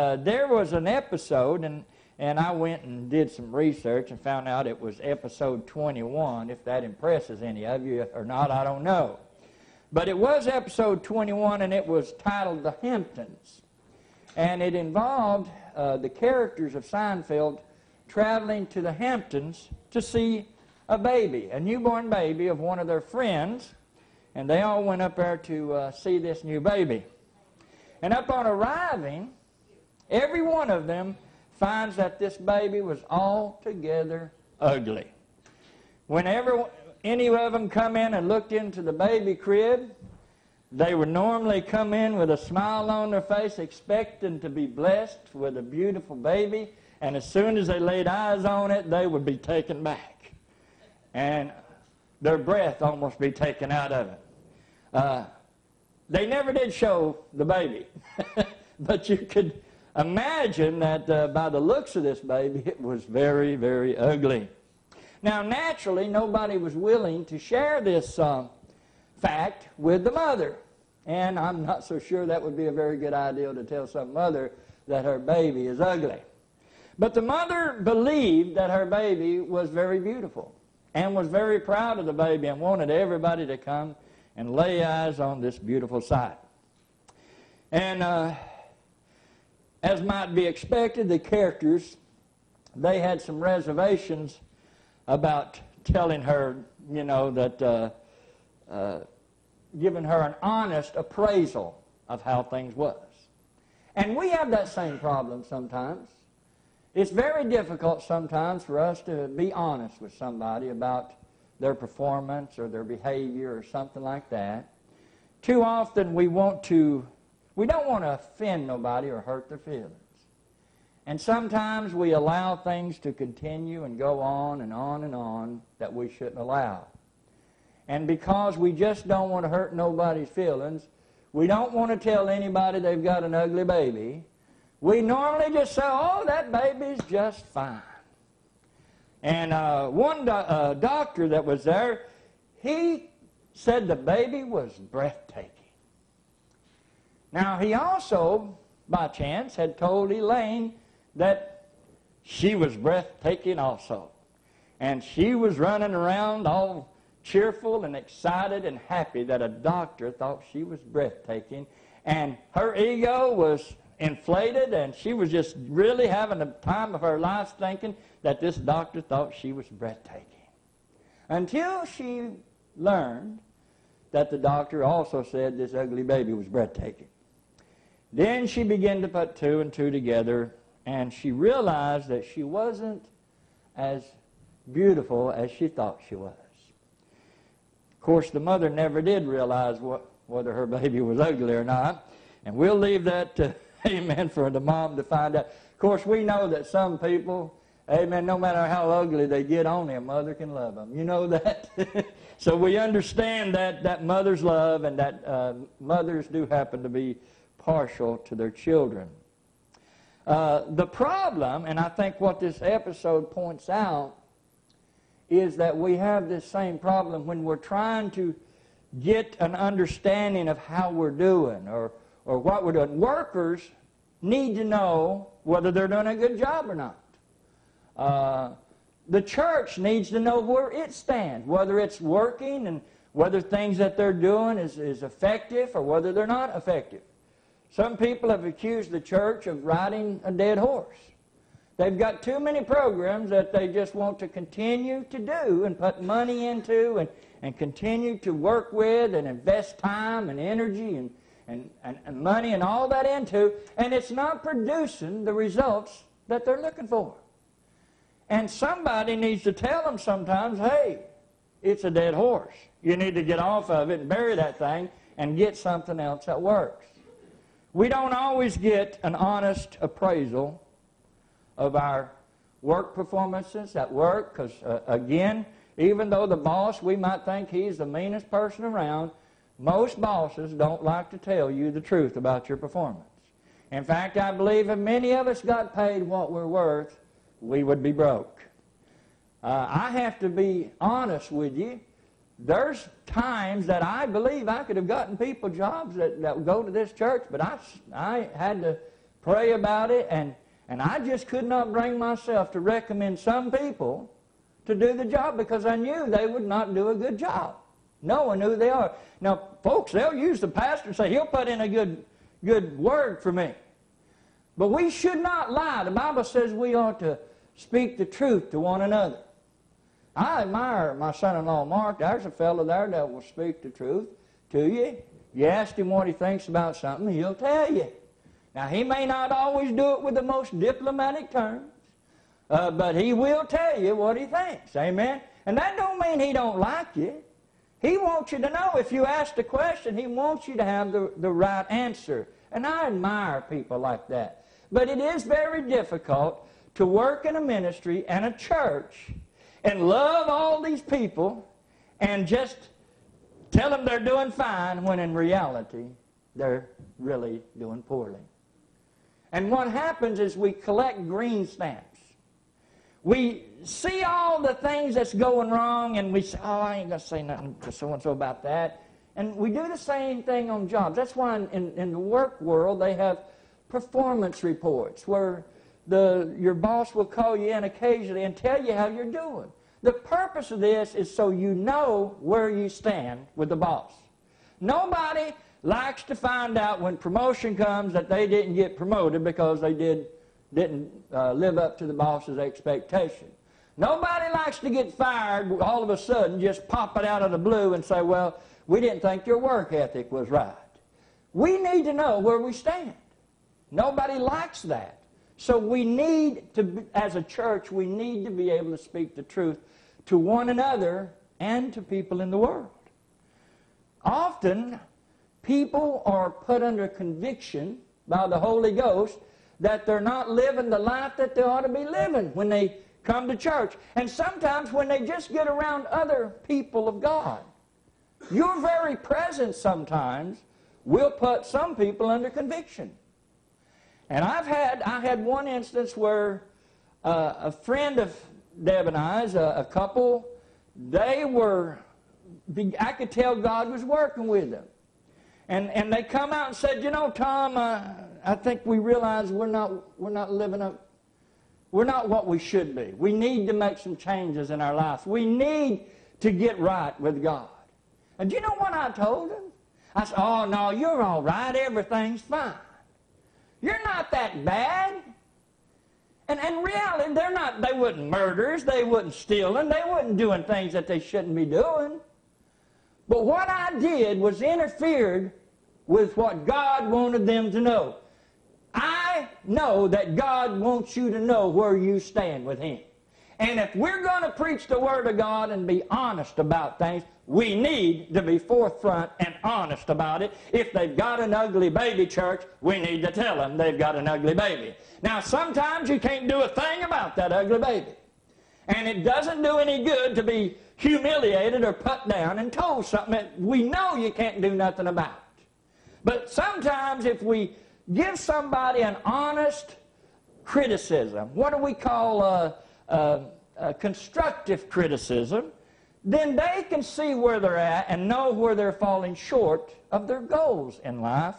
Uh, there was an episode, and, and I went and did some research and found out it was episode 21. If that impresses any of you or not, I don't know. But it was episode 21, and it was titled The Hamptons. And it involved uh, the characters of Seinfeld traveling to the Hamptons to see a baby, a newborn baby of one of their friends. And they all went up there to uh, see this new baby. And upon arriving, every one of them finds that this baby was altogether ugly. Whenever any of them come in and looked into the baby crib, they would normally come in with a smile on their face, expecting to be blessed with a beautiful baby. And as soon as they laid eyes on it, they would be taken back. And their breath almost be taken out of it. Uh, they never did show the baby. but you could imagine that uh, by the looks of this baby, it was very, very ugly. Now, naturally, nobody was willing to share this uh, fact with the mother. And I'm not so sure that would be a very good idea to tell some mother that her baby is ugly. But the mother believed that her baby was very beautiful and was very proud of the baby and wanted everybody to come and lay eyes on this beautiful sight. And uh, as might be expected, the characters, they had some reservations about telling her, you know, that uh, uh, giving her an honest appraisal of how things was. And we have that same problem sometimes. It's very difficult sometimes for us to be honest with somebody about their performance or their behavior or something like that. Too often we want to, we don't want to offend nobody or hurt their feelings. And sometimes we allow things to continue and go on and on and on that we shouldn't allow. And because we just don't want to hurt nobody's feelings, we don't want to tell anybody they've got an ugly baby. We normally just say, oh, that baby's just fine. And uh, one do- uh, doctor that was there, he said the baby was breathtaking. Now, he also, by chance, had told Elaine that she was breathtaking also. And she was running around all cheerful and excited and happy that a doctor thought she was breathtaking. And her ego was inflated, and she was just really having the time of her life thinking that this doctor thought she was breathtaking. Until she learned that the doctor also said this ugly baby was breathtaking. Then she began to put two and two together, and she realized that she wasn't as beautiful as she thought she was. Of course, the mother never did realize what, whether her baby was ugly or not, and we'll leave that to, amen, for the mom to find out. Of course, we know that some people, amen, no matter how ugly they get on them, mother can love them. You know that? so we understand that, that mother's love and that uh, mothers do happen to be partial to their children. Uh, the problem, and I think what this episode points out, is that we have this same problem when we're trying to get an understanding of how we're doing or, or what we're doing. Workers need to know whether they're doing a good job or not. Uh, the church needs to know where it stands, whether it's working and whether things that they're doing is, is effective or whether they're not effective. Some people have accused the church of riding a dead horse. They've got too many programs that they just want to continue to do and put money into and, and continue to work with and invest time and energy and, and, and, and money and all that into, and it's not producing the results that they're looking for. And somebody needs to tell them sometimes, hey, it's a dead horse. You need to get off of it and bury that thing and get something else that works. We don't always get an honest appraisal of our work performances at work because, uh, again, even though the boss, we might think he's the meanest person around, most bosses don't like to tell you the truth about your performance. In fact, I believe if many of us got paid what we're worth, we would be broke. Uh, I have to be honest with you there's times that I believe I could have gotten people jobs that, that would go to this church, but I, I had to pray about it, and, and I just could not bring myself to recommend some people to do the job because I knew they would not do a good job, No knowing who they are. Now, folks, they'll use the pastor and say, he'll put in a good, good word for me. But we should not lie. The Bible says we ought to speak the truth to one another. I admire my son-in-law Mark. There's a fellow there that will speak the truth to you. You ask him what he thinks about something, he'll tell you. Now, he may not always do it with the most diplomatic terms, uh, but he will tell you what he thinks. Amen? And that don't mean he don't like you. He wants you to know if you ask a question, he wants you to have the, the right answer. And I admire people like that. But it is very difficult to work in a ministry and a church and love all these people and just tell them they're doing fine when in reality they're really doing poorly. And what happens is we collect green stamps. We see all the things that's going wrong and we say, oh, I ain't going to say nothing to so-and-so about that. And we do the same thing on jobs. That's why in, in the work world they have performance reports where the, your boss will call you in occasionally and tell you how you're doing. The purpose of this is so you know where you stand with the boss. Nobody likes to find out when promotion comes that they didn't get promoted because they did, didn't uh, live up to the boss's expectation. Nobody likes to get fired all of a sudden, just pop it out of the blue and say, well, we didn't think your work ethic was right. We need to know where we stand. Nobody likes that. So we need to, as a church, we need to be able to speak the truth to one another and to people in the world. Often, people are put under conviction by the Holy Ghost that they're not living the life that they ought to be living when they come to church. And sometimes when they just get around other people of God. Your very presence sometimes will put some people under conviction. And I've had, I had one instance where uh, a friend of Deb and I's, a, a couple, they were, I could tell God was working with them. And, and they come out and said, you know, Tom, uh, I think we realize we're not, we're not living up, we're not what we should be. We need to make some changes in our life. We need to get right with God. And do you know what I told them? I said, oh, no, you're all right. Everything's fine. You're not that bad. And in reality, they're not, they weren't murderers, they weren't stealing, they weren't doing things that they shouldn't be doing. But what I did was interfered with what God wanted them to know. I know that God wants you to know where you stand with Him. And if we're going to preach the Word of God and be honest about things, we need to be forefront and honest about it. If they've got an ugly baby, church, we need to tell them they've got an ugly baby. Now, sometimes you can't do a thing about that ugly baby. And it doesn't do any good to be humiliated or put down and told something that we know you can't do nothing about. But sometimes if we give somebody an honest criticism, what do we call uh, uh, uh, constructive criticism, then they can see where they're at and know where they're falling short of their goals in life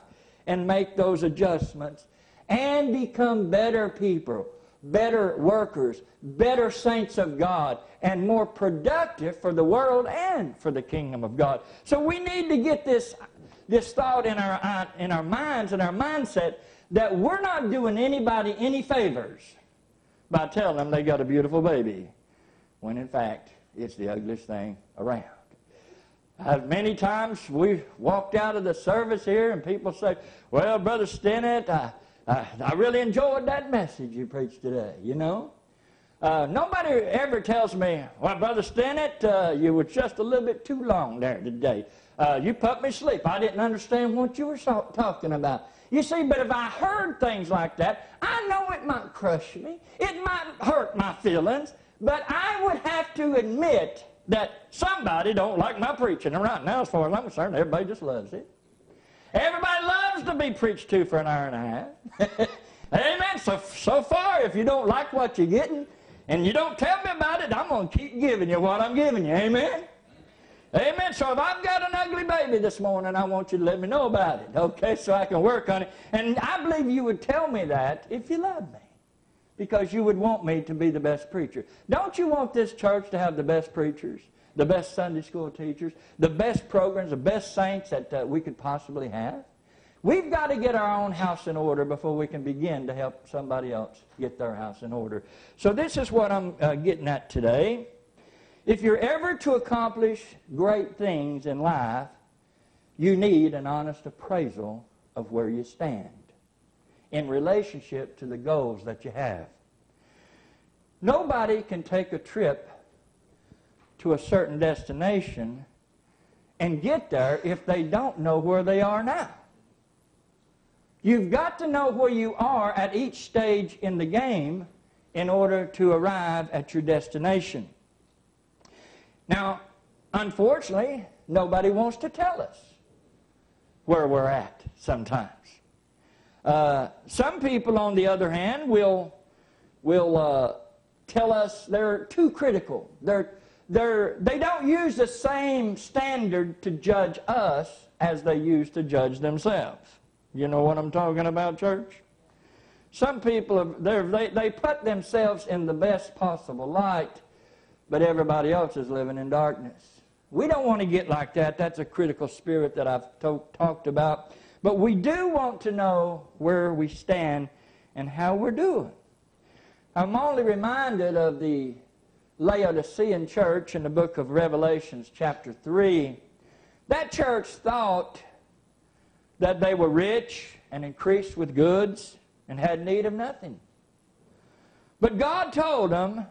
and make those adjustments and become better people, better workers, better saints of God, and more productive for the world and for the kingdom of God. So we need to get this, this thought in our, in our minds and our mindset that we're not doing anybody any favors by telling them they got a beautiful baby, when in fact it's the ugliest thing around. Uh, many times we walked out of the service here and people say, well, Brother Stinnett, I, I, I really enjoyed that message you preached today, you know. Uh, nobody ever tells me, well, Brother Stinnett, uh, you were just a little bit too long there today. Uh, you put me to sleep. I didn't understand what you were so talking about. You see, but if I heard things like that, I know it might crush me. It might hurt my feelings. But I would have to admit that somebody don't like my preaching. And right now, as far as I'm concerned, everybody just loves it. Everybody loves to be preached to for an hour and a half. Amen. So, so far, if you don't like what you're getting and you don't tell me about it, I'm going to keep giving you what I'm giving you. Amen. Amen. So if I've got an ugly baby this morning, I want you to let me know about it, okay, so I can work on it. And I believe you would tell me that if you love me, because you would want me to be the best preacher. Don't you want this church to have the best preachers, the best Sunday school teachers, the best programs, the best saints that uh, we could possibly have? We've got to get our own house in order before we can begin to help somebody else get their house in order. So this is what I'm uh, getting at today. If you're ever to accomplish great things in life, you need an honest appraisal of where you stand in relationship to the goals that you have. Nobody can take a trip to a certain destination and get there if they don't know where they are now. You've got to know where you are at each stage in the game in order to arrive at your destination. Now, unfortunately, nobody wants to tell us where we're at sometimes. Uh, some people, on the other hand, will, will uh, tell us they're too critical. They're, they're, they don't use the same standard to judge us as they use to judge themselves. You know what I'm talking about, church? Some people, they, they put themselves in the best possible light, but everybody else is living in darkness. We don't want to get like that. That's a critical spirit that I've to- talked about. But we do want to know where we stand and how we're doing. I'm only reminded of the Laodicean church in the book of Revelations, chapter 3. That church thought that they were rich and increased with goods and had need of nothing. But God told them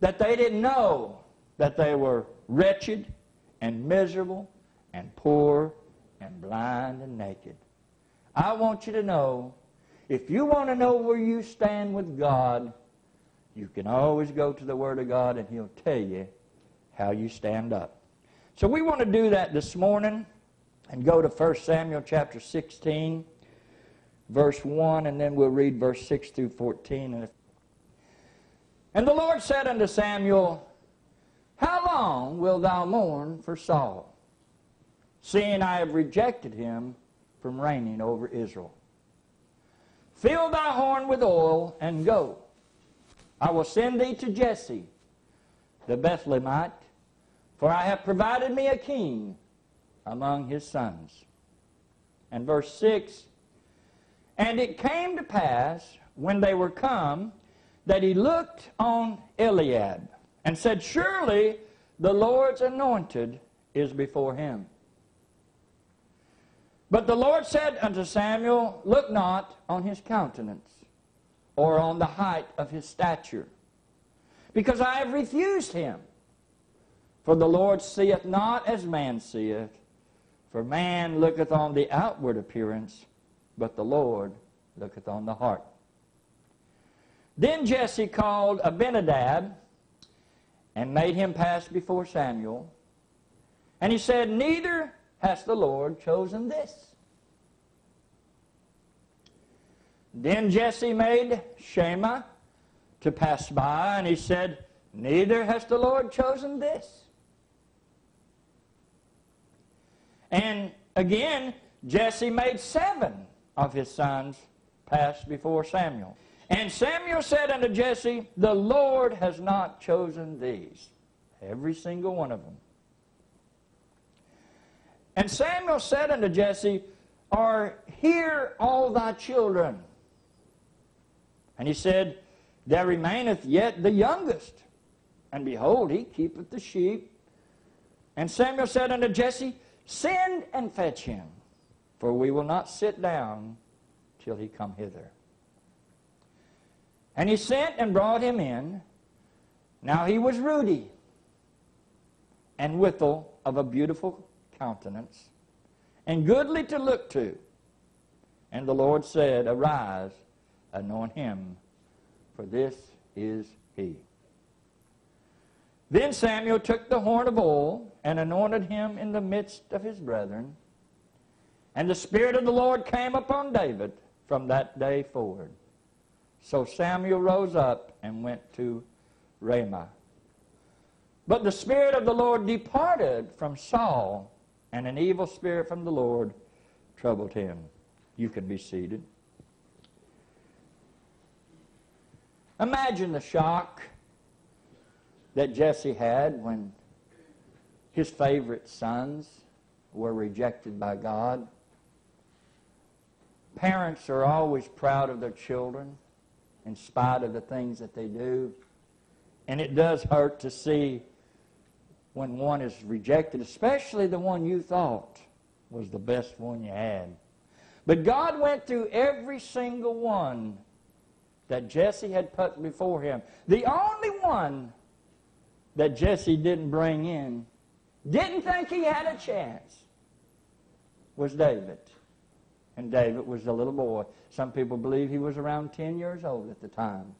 that they didn't know that they were wretched and miserable and poor and blind and naked. I want you to know if you want to know where you stand with God, you can always go to the Word of God and He'll tell you how you stand up. So we want to do that this morning and go to 1 Samuel chapter 16, verse 1, and then we'll read verse 6 through 14. And the Lord said unto Samuel, How long wilt thou mourn for Saul, seeing I have rejected him from reigning over Israel? Fill thy horn with oil and go. I will send thee to Jesse, the Bethlehemite, for I have provided me a king among his sons. And verse 6 And it came to pass, when they were come, that he looked on Eliab and said, Surely the Lord's anointed is before him. But the Lord said unto Samuel, Look not on his countenance, or on the height of his stature, because I have refused him. For the Lord seeth not as man seeth, for man looketh on the outward appearance, but the Lord looketh on the heart. Then Jesse called Abinadab and made him pass before Samuel. And he said, Neither has the Lord chosen this. Then Jesse made Shammah to pass by, and he said, Neither has the Lord chosen this. And again, Jesse made seven of his sons pass before Samuel. And Samuel said unto Jesse, The Lord has not chosen these. Every single one of them. And Samuel said unto Jesse, Are here all thy children? And he said, There remaineth yet the youngest. And behold, he keepeth the sheep. And Samuel said unto Jesse, Send and fetch him, for we will not sit down till he come hither. And he sent and brought him in. Now he was ruddy and withal of a beautiful countenance, and goodly to look to. And the Lord said, Arise, anoint him, for this is he. Then Samuel took the horn of oil and anointed him in the midst of his brethren. And the Spirit of the Lord came upon David from that day forward. So Samuel rose up and went to Ramah. But the Spirit of the Lord departed from Saul, and an evil spirit from the Lord troubled him. You can be seated. Imagine the shock that Jesse had when his favorite sons were rejected by God. Parents are always proud of their children in spite of the things that they do. And it does hurt to see when one is rejected, especially the one you thought was the best one you had. But God went through every single one that Jesse had put before him. The only one that Jesse didn't bring in, didn't think he had a chance, was David. And David was a little boy. Some people believe he was around 10 years old at the time.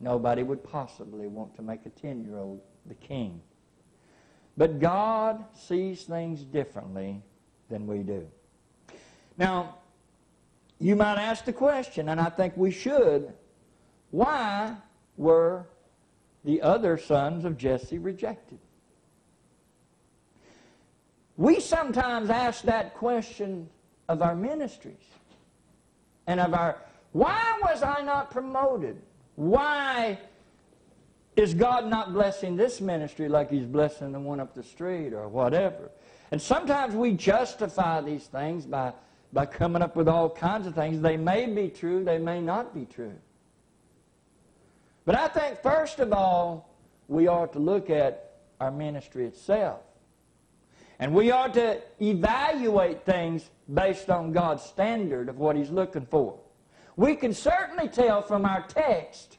Nobody would possibly want to make a 10 year old the king. But God sees things differently than we do. Now, you might ask the question, and I think we should why were the other sons of Jesse rejected? We sometimes ask that question of our ministries and of our why was I not promoted? Why is God not blessing this ministry like He's blessing the one up the street or whatever? And sometimes we justify these things by, by coming up with all kinds of things. They may be true, they may not be true. But I think, first of all, we ought to look at our ministry itself. And we ought to evaluate things based on God's standard of what He's looking for. We can certainly tell from our text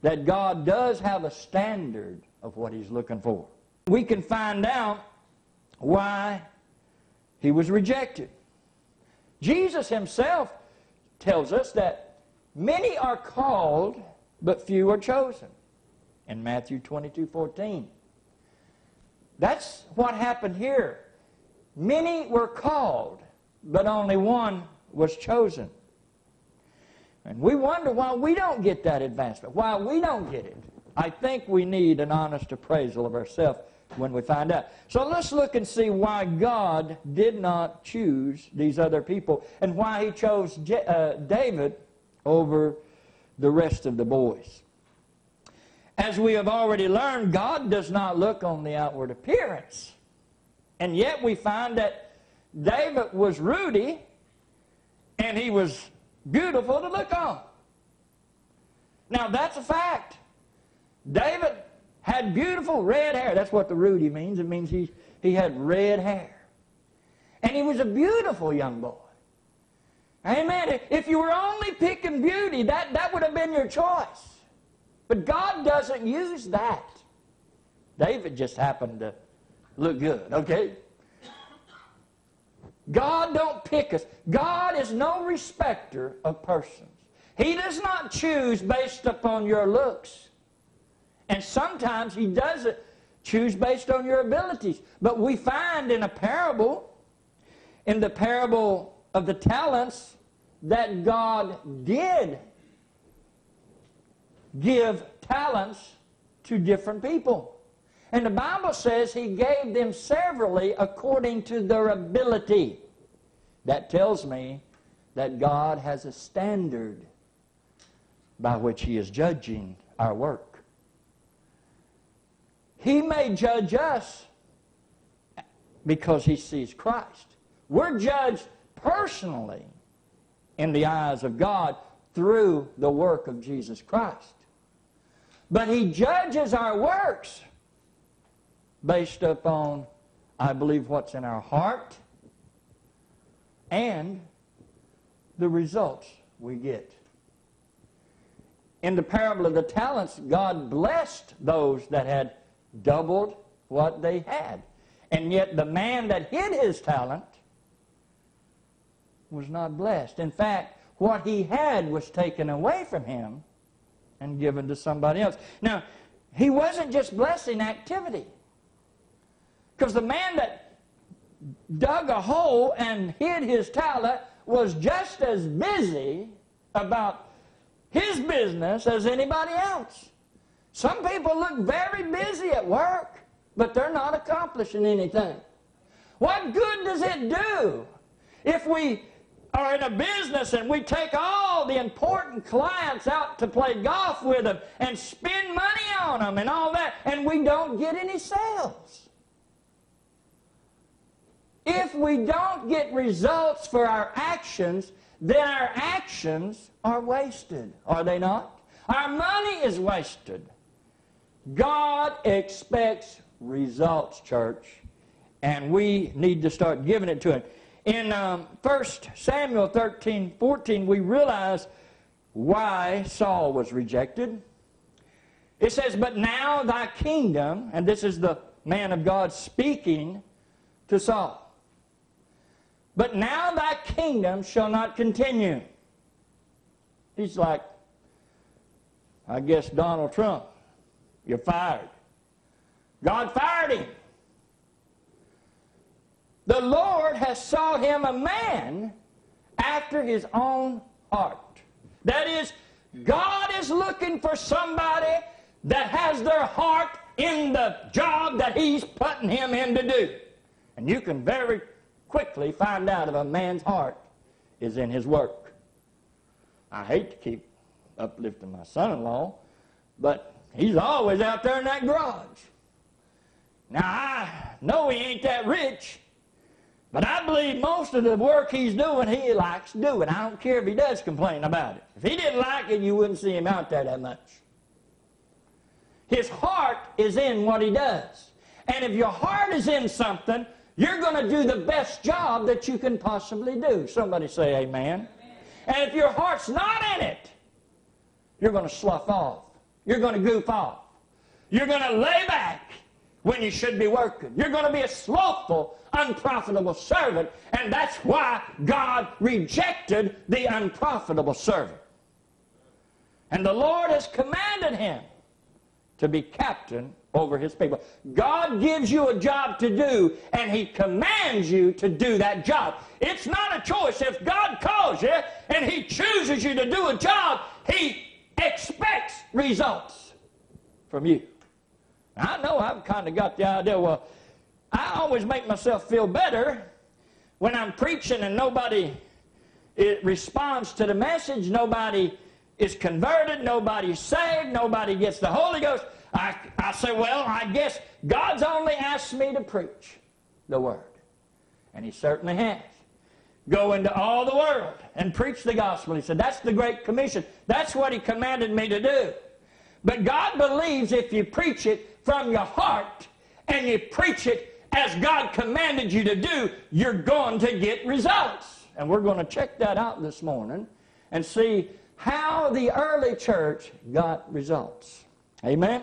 that God does have a standard of what He's looking for. We can find out why He was rejected. Jesus Himself tells us that many are called, but few are chosen. In Matthew 22 14. That's what happened here. Many were called, but only one was chosen. And we wonder why we don't get that advancement, why we don't get it. I think we need an honest appraisal of ourselves when we find out. So let's look and see why God did not choose these other people and why he chose uh, David over the rest of the boys. As we have already learned, God does not look on the outward appearance. And yet we find that David was ruddy and he was beautiful to look on. Now that's a fact. David had beautiful red hair. That's what the ruddy means. It means he, he had red hair. And he was a beautiful young boy. Amen. If you were only picking beauty, that, that would have been your choice. But God doesn't use that. David just happened to look good, okay? God don't pick us. God is no respecter of persons. He does not choose based upon your looks. And sometimes he doesn't choose based on your abilities. But we find in a parable, in the parable of the talents, that God did give talents to different people. And the Bible says he gave them severally according to their ability. That tells me that God has a standard by which he is judging our work. He may judge us because he sees Christ. We're judged personally in the eyes of God through the work of Jesus Christ. But he judges our works based upon, I believe, what's in our heart and the results we get. In the parable of the talents, God blessed those that had doubled what they had. And yet the man that hid his talent was not blessed. In fact, what he had was taken away from him and given to somebody else. Now, he wasn't just blessing activity. Because the man that dug a hole and hid his talent was just as busy about his business as anybody else. Some people look very busy at work, but they're not accomplishing anything. What good does it do if we are in a business and we take all the important clients out to play golf with them and spend money on them and all that, and we don't get any sales? If we don't get results for our actions, then our actions are wasted, are they not? Our money is wasted. God expects results, church, and we need to start giving it to Him. In um, 1 Samuel 13 14, we realize why Saul was rejected. It says, But now thy kingdom, and this is the man of God speaking to Saul. But now thy kingdom shall not continue. He's like, I guess Donald Trump, you're fired. God fired him. The Lord has sought him a man after his own heart. That is, God is looking for somebody that has their heart in the job that he's putting him in to do. And you can very quickly find out if a man's heart is in his work. I hate to keep uplifting my son-in-law, but he's always out there in that garage. Now, I know he ain't that rich, but I believe most of the work he's doing, he likes doing. I don't care if he does complain about it. If he didn't like it, you wouldn't see him out there that much. His heart is in what he does. And if your heart is in something, you're going to do the best job that you can possibly do. Somebody say amen. amen. And if your heart's not in it, you're going to slough off. You're going to goof off. You're going to lay back when you should be working. You're going to be a slothful, unprofitable servant, and that's why God rejected the unprofitable servant. And the Lord has commanded him to be captain over his people. God gives you a job to do, and he commands you to do that job. It's not a choice. If God calls you and he chooses you to do a job, he expects results from you. I know I've kind of got the idea, well, I always make myself feel better when I'm preaching and nobody it responds to the message, nobody is converted, nobody's saved, nobody gets the Holy Ghost. I, I say, well, I guess God's only asked me to preach the Word. And He certainly has. Go into all the world and preach the gospel. He said, that's the Great Commission. That's what He commanded me to do. But God believes if you preach it from your heart and you preach it as God commanded you to do, you're going to get results. And we're going to check that out this morning and see how the early church got results. Amen?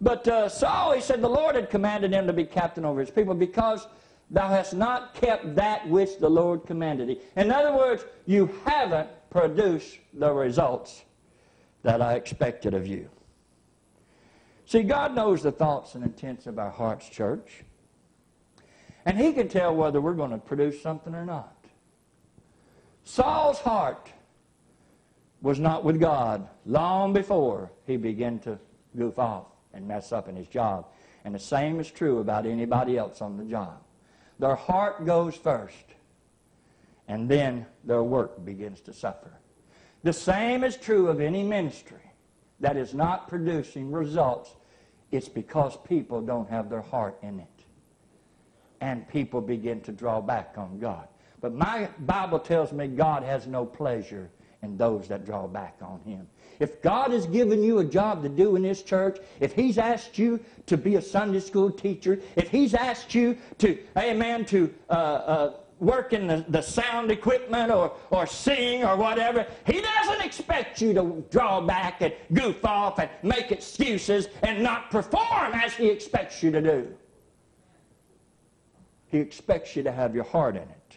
But uh, Saul, he said, the Lord had commanded him to be captain over his people because thou hast not kept that which the Lord commanded thee. In other words, you haven't produced the results that I expected of you. See, God knows the thoughts and intents of our hearts, church. And He can tell whether we're going to produce something or not. Saul's heart was not with God long before he began to goof off and mess up in his job. And the same is true about anybody else on the job. Their heart goes first, and then their work begins to suffer. The same is true of any ministry that is not producing results. It's because people don't have their heart in it. And people begin to draw back on God. But my Bible tells me God has no pleasure in those that draw back on Him. If God has given you a job to do in this church, if He's asked you to be a Sunday school teacher, if He's asked you to, amen, to uh, uh, work in the, the sound equipment or, or sing or whatever, He doesn't expect you to draw back and goof off and make excuses and not perform as He expects you to do. He expects you to have your heart in it.